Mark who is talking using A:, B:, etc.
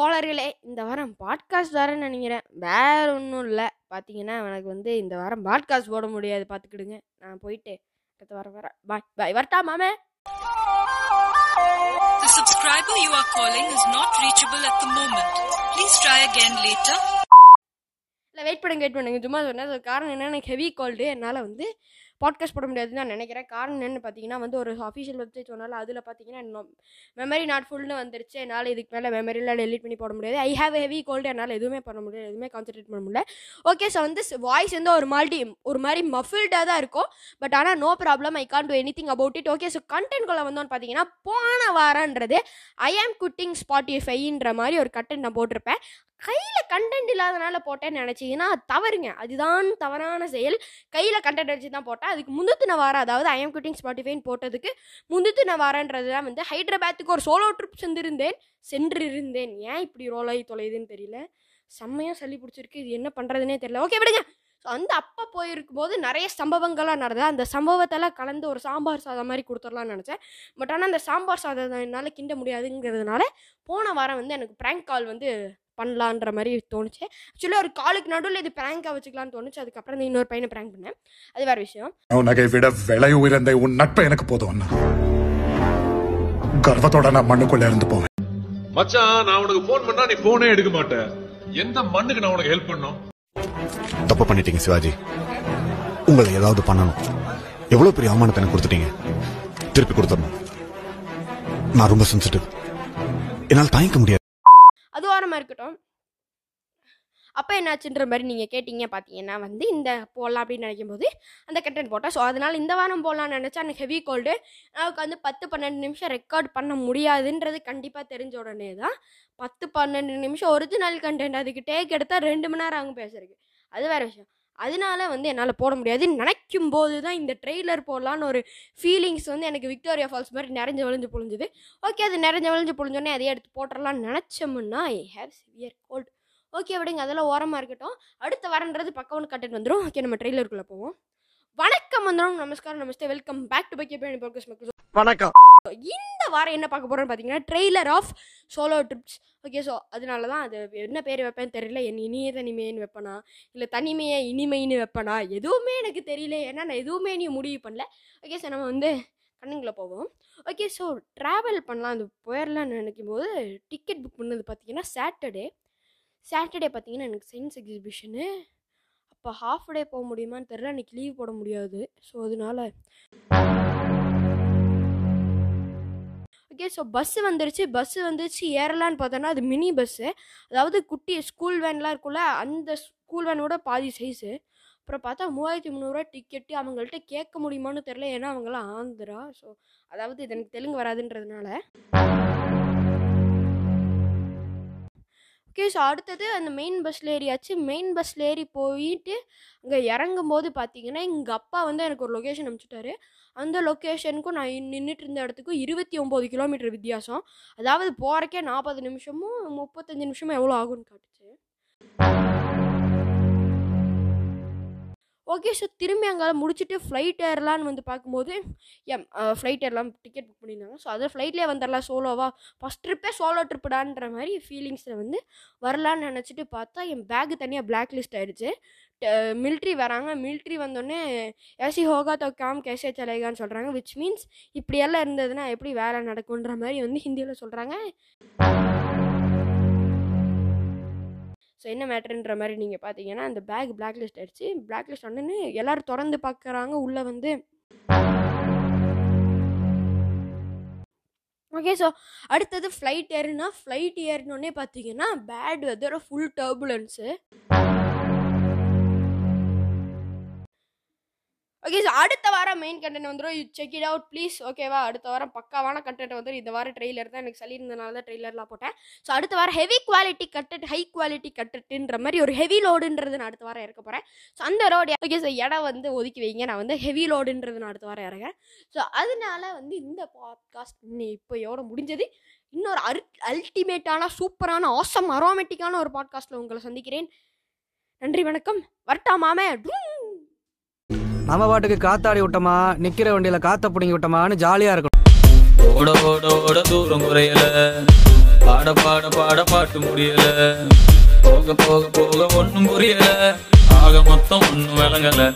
A: தோழர்களே இந்த வாரம் பாட்காஸ்ட் வரேன்னு நினைக்கிறேன். வேற ஒன்றும் இல்லை. பார்த்தீங்கன்னா எனக்கு வந்து இந்த வாரம் பாட்காஸ்ட் போட முடியாது. பார்த்துக்கிடுங்க நான் போயிட்டு அடுத்த வாரம் வரேன். பாய் பாய் வரட்டா மாமே?
B: The subscriber you are calling is not reachable at the moment. Please try again later.
A: இல்லை வெயிட் பண்ணுங்க வெயிட் பண்ணுங்க. சும்மா சொன்னேன். காரணம் என்ன எனக்கு ஹெவி கோல்டு என்னால் வந்து பாட்காஸ்ட் போட முடியாதுன்னு நான் நினைக்கிறேன். காரணம் என்னன்னு பார்த்தீங்கன்னா வந்து ஒரு அஃபிஷியல் வெப்சைட் சொன்னாலும் அதில் பார்த்தீங்கன்னா மெமரி நாட் ஃபுல்னு வந்துருச்சு. என்னால் இதுக்கு மேலே மெமரியில் டெலிட் பண்ணி போட முடியாது. ஐ ஹேவ் ஹெவி கோல்டு என்னால் எதுவுமே பண்ண முடியாது. எதுவுமே கான்சன்ட்ரேட் பண்ண முடியல. ஓகே ஸோ வந்து வாய்ஸ் வந்து ஒரு மால்டி ஒரு மாதிரி மஃபில்டாக தான் இருக்கும். பட் ஆனால் no problem I can do anything about it okay so கண்டென்ட்குள்ளே வந்தோன்னு பார்த்தீங்கன்னா போன வாரன்றது ஐ ஆம் குட்டிங் ஸ்பாட்டிஃபைன்ற மாதிரி ஒரு கண்டென்ட் நான் போட்டிருப்பேன். கையில் கண்டென்ட் இல்லாதனால போட்டேன்னு நினச்சிங்கன்னா தவறுங்க. அதுதான் தவறான செயல். கையில் கண்டென்ட் வச்சு தான் போட்டேன். அதுக்கு முந்துத்தின வாரம் அதாவது ஐஎம் குட்டிங் ஸ்பாட்டிஃபைன் போட்டதுக்கு முந்துத்தின வாரன்றது தான் வந்து ஹைதராபாத்துக்கு ஒரு சோலோ ட்ரிப் சென்றிருந்தேன். சென்றிருந்தேன். ஏன் இப்படி ரோலாகி தொலையுதுன்னு தெரியல. செம்மையாக சளி பிடிச்சிருக்கு. இது என்ன பண்ணுறதுனே தெரியல. ஓகே விடுங்க. ஸோ அந்த அப்போ போயிருக்கும் போது நிறைய சம்பவங்கள்லாம் நடந்தது. அந்த சம்பவத்தெல்லாம் கலந்து ஒரு சாம்பார் சாதம் மாதிரி கொடுத்துடலாம்னு நினச்சேன். பட் ஆனால் அந்த சாம்பார் சாதம் என்னால் கிண்ட முடியாதுங்கிறதுனால போன வாரம் வந்து எனக்கு ப்ராங்க் கால் வந்து பண்ணலான்ற மாதிரி தோணுச்சு. ஆக்சுவலி ஒரு காலுக்கு நடுவில் இது ப்ராங்காக வச்சுக்கலாம்னு தோணுச்சு. அதுக்கப்புறம் இந்த இன்னொரு பையனை ப்ராங்க் பண்ணேன். அது வேறு விஷயம்.
C: உனகை விட விலை உயர்ந்த உன் நட்பு எனக்கு போதும் அண்ணா. கர்வத்தோட நான் மண்ணுக்குள்ள இருந்து போவேன்.
D: மச்சான் நான் உனக்கு போன் பண்ணா நீ போனே எடுக்க மாட்ட. எந்த மண்ணுக்கு நான் உனக்கு ஹெல்ப் பண்ணும்
E: தப்பு பண்ணிட்டீங்க சிவாஜி. உங்களை ஏதாவது பண்ணணும். எவ்வளவு பெரிய அவமானத்தை எனக்கு கொடுத்துட்டீங்க. திருப்பி கொடுத்துடணும். நான் ரொம்ப சென்சிட்டிவ் என்னால் தாங்கிக்க முடியாது.
A: அது இருக்கட்டும். அப்போ என்னாச்சுன்ற மாதிரி நீங்கள் கேட்டிங்க பார்த்தீங்கன்னா வந்து இந்த போடலாம் அப்படின்னு நினைக்கும் போது அந்த கண்டென்ட் போட்டேன் ஸோ அதனால் இந்த வாரம் போடலாம்னு நினச்சா அந்த ஹெவி கோல்டு நான் வந்து பத்து பன்னெண்டு நிமிஷம் ரெக்கார்ட் பண்ண முடியாதுன்றது கண்டிப்பாக தெரிஞ்ச உடனே தான் பத்து பன்னெண்டு நிமிஷம் ஒரிஜினல் கண்டென்ட் அதுக்கு டேக் எடுத்தால் ரெண்டு மணி நேரம் ஆகும் பேசுறதுக்கு. அது வேறு விஷயம். அதனால வந்து என்னால் போட முடியாது. நினைக்கும் போது தான் இந்த ட்ரெய்லர் போடலான்னு ஒரு ஃபீலிங்ஸ் வந்து எனக்கு விக்டோரியா ஃபால்ஸ் மாதிரி நிறைஞ்சு வழிஞ்சு பொழிஞ்சுது. ஓகே அது நிறைஞ்ச வழிஞ்சு பொழிஞ்சோடனே அதையே எடுத்து போட்டுடலாம்னு நினச்சோம்னா I have severe cold okay விடுங்க அதெல்லாம் ஓரமாக இருக்கட்டும். அடுத்த வரன்றது பக்கம் கண்டென்ட் வந்துடும் ஓகே நம்ம ட்ரெய்லருக்குள்ளே போவோம். வணக்கம் வந்துடும் நமஸ்காரம் நமஸ்தே. வெல்கம் பேக் டு பக்கே பேணி போக்கஸ்
E: வணக்கம்.
A: இந்த வாரம் என்ன பார்க்க போகிறோன்னு பார்த்தீங்கன்னா trailer of solo trips okay so அதனால தான் அது என்ன பேர் வைப்பேன்னு தெரியல. என் இனிய தனிமைன்னு வைப்பனா? இல்லை தனிமையை இனிமைன்னு வைப்பனா? எதுவுமே எனக்கு தெரியல. ஏன்னா நான் எதுவுமே நீ முடிவு பண்ணல. ஓகே சார் நம்ம வந்து கண்ணுங்களை போவோம். ஓகே ஸோ ட்ராவல் பண்ணலாம். அது போயிடலான்னு நினைக்கும் போது டிக்கெட் புக் பண்ணது பார்த்தீங்கன்னா சாட்டர்டே சாட்டர்டே பார்த்தீங்கன்னா எனக்கு சயின்ஸ் எக்ஸிபிஷனு அப்போ ஹாஃப் டே போக முடியுமான்னு தெரில அன்றைக்கி லீவ் போட முடியாது. ஸோ அதனால ஓகே ஸோ பஸ்ஸு வந்துருச்சு. பஸ்ஸு வந்துருச்சு ஏறலான்னு பார்த்தோன்னா அது மினி பஸ்ஸு அதாவது குட்டி ஸ்கூல் வேன்லாம் இருக்குல்ல அந்த ஸ்கூல் வேனோட பாதி சைஸு அப்புறம் பார்த்தா மூவாயிரத்தி முந்நூறுரூவா டிக்கெட்டு அவங்கள்ட்ட கேட்க முடியுமான்னு தெரில ஏன்னா அவங்களாம் ஆந்திரா. ஸோ அதாவது இது எனக்கு தெலுங்கு வராதுன்றதுனால. ஓகே ஸோ அடுத்தது அந்த மெயின் பஸ்ஸில் ஏறியாச்சு. மெயின் பஸ்ஸில் ஏறி போயிட்டு அங்கே இறங்கும் போது பார்த்தீங்கன்னா எங்கள் அப்பா வந்து எனக்கு ஒரு லொக்கேஷன் அனுப்பிச்சிட்டாரு. அந்த லொக்கேஷனுக்கும் நான் நின்றுட்டு இருந்த இடத்துக்கும் இருபத்தி ஒம்பது கிலோமீட்டர் வித்தியாசம். அதாவது போகிறக்கே நாற்பது நிமிஷமும் முப்பத்தஞ்சு நிமிஷமும் எவ்வளோ ஆகும்னு காட்டுச்சு. ஓகே ஸோ திரும்பி அங்கே முடிச்சுட்டு ஃப்ளைட் ஏறலான்னு வந்து பார்க்கும்போது எம் ஃப்ளைட் ஏறலாம் டிக்கெட் புக் பண்ணியிருந்தாங்க. ஸோ அதில் ஃப்ளைட்லேயே வந்துடலாம் சோலோவா ஃபஸ்ட் ட்ரிப்பே சோலோ ட்ரிப்புடான்ற மாதிரி ஃபீலிங்ஸில் வந்து வரலான்னு நினச்சிட்டு பார்த்தா என் பேக்கு தனியாக பிளாக் லிஸ்ட் ஆயிடுச்சு மிலிட்ரி வராங்க. மிலிட்ரி வந்தோடனே ஏசி ஹோகா தோ காம் கேசே சலேகான்னு சொல்கிறாங்க விச் மீன்ஸ் இப்படியெல்லாம் இருந்ததுன்னா எப்படி வேலை நடக்குன்ற மாதிரி வந்து ஹிந்தியில் சொல்கிறாங்க ஸோ என்ன மேட்ருன்ற மாதிரி நீங்கள் பார்த்தீங்கன்னா அந்த பேக் பிளாக் லிஸ்ட் ஆயிடுச்சு. பிளாக் லிஸ்ட் உடனே எல்லோரும் திறந்து பார்க்குறாங்க உள்ளே வந்து ஓகே ஸோ அடுத்தது ஃப்ளைட் ஏறுனா ஃப்ளைட் ஏறினோடனே பார்த்தீங்கன்னா bad weather full turbulence okay so அடுத்த வாரம் மெயின் கண்டென்ட் வந்துடும் you check it out please ஓகேவா அடுத்த வாரம் பக்காவான கண்டென்ட் வந்துடும் இந்த வாரம் ட்ரெய்லர் தான் எனக்கு சொல்லியிருந்தனால தான் ட்ரெய்லர்லாம் போட்டேன். ஸோ அடுத்த வாரம் ஹெவி குவாலிட்டி கட்டட் ஹை குவாலிட்டி கட்டட்டுன்ற மாதிரி ஒரு ஹெவி லோடுன்றது நான் அடுத்த வாரம் இறக்க போகிறேன் ஸோ அந்த ரோடு ஓகே ஸோ இடம் வந்து ஒதுக்கி வைங்க. நான் வந்து ஹெவி லோடுன்றது நான் அடுத்த வாரம் இறங்குறேன் ஸோ அதனால வந்து இந்த பாட்காஸ்ட் இப்போயோட முடிஞ்சது. இன்னொரு அரு அல்டிமேட்டான சூப்பரான ஆசம் அரோமேட்டிக்கான ஒரு பாட்காஸ்ட்டில் உங்களை சந்திக்கிறேன். நன்றி வணக்கம். வரட்டா மாமே.
F: நம்ம பாட்டுக்கு காத்தாடி விட்டோமா நிக்கிற வண்டியில காத்த பிடிங்கி விட்டோமான்னு ஜாலியா இருக்கணும்.
G: ஓட ஓட ஓட தூரம் குறையல. பாட பாட பாட பாட்டு முடியல. போக போக போக ஒண்ணும் புரியல. ஆக மொத்தம் ஒண்ணும் விளங்கல.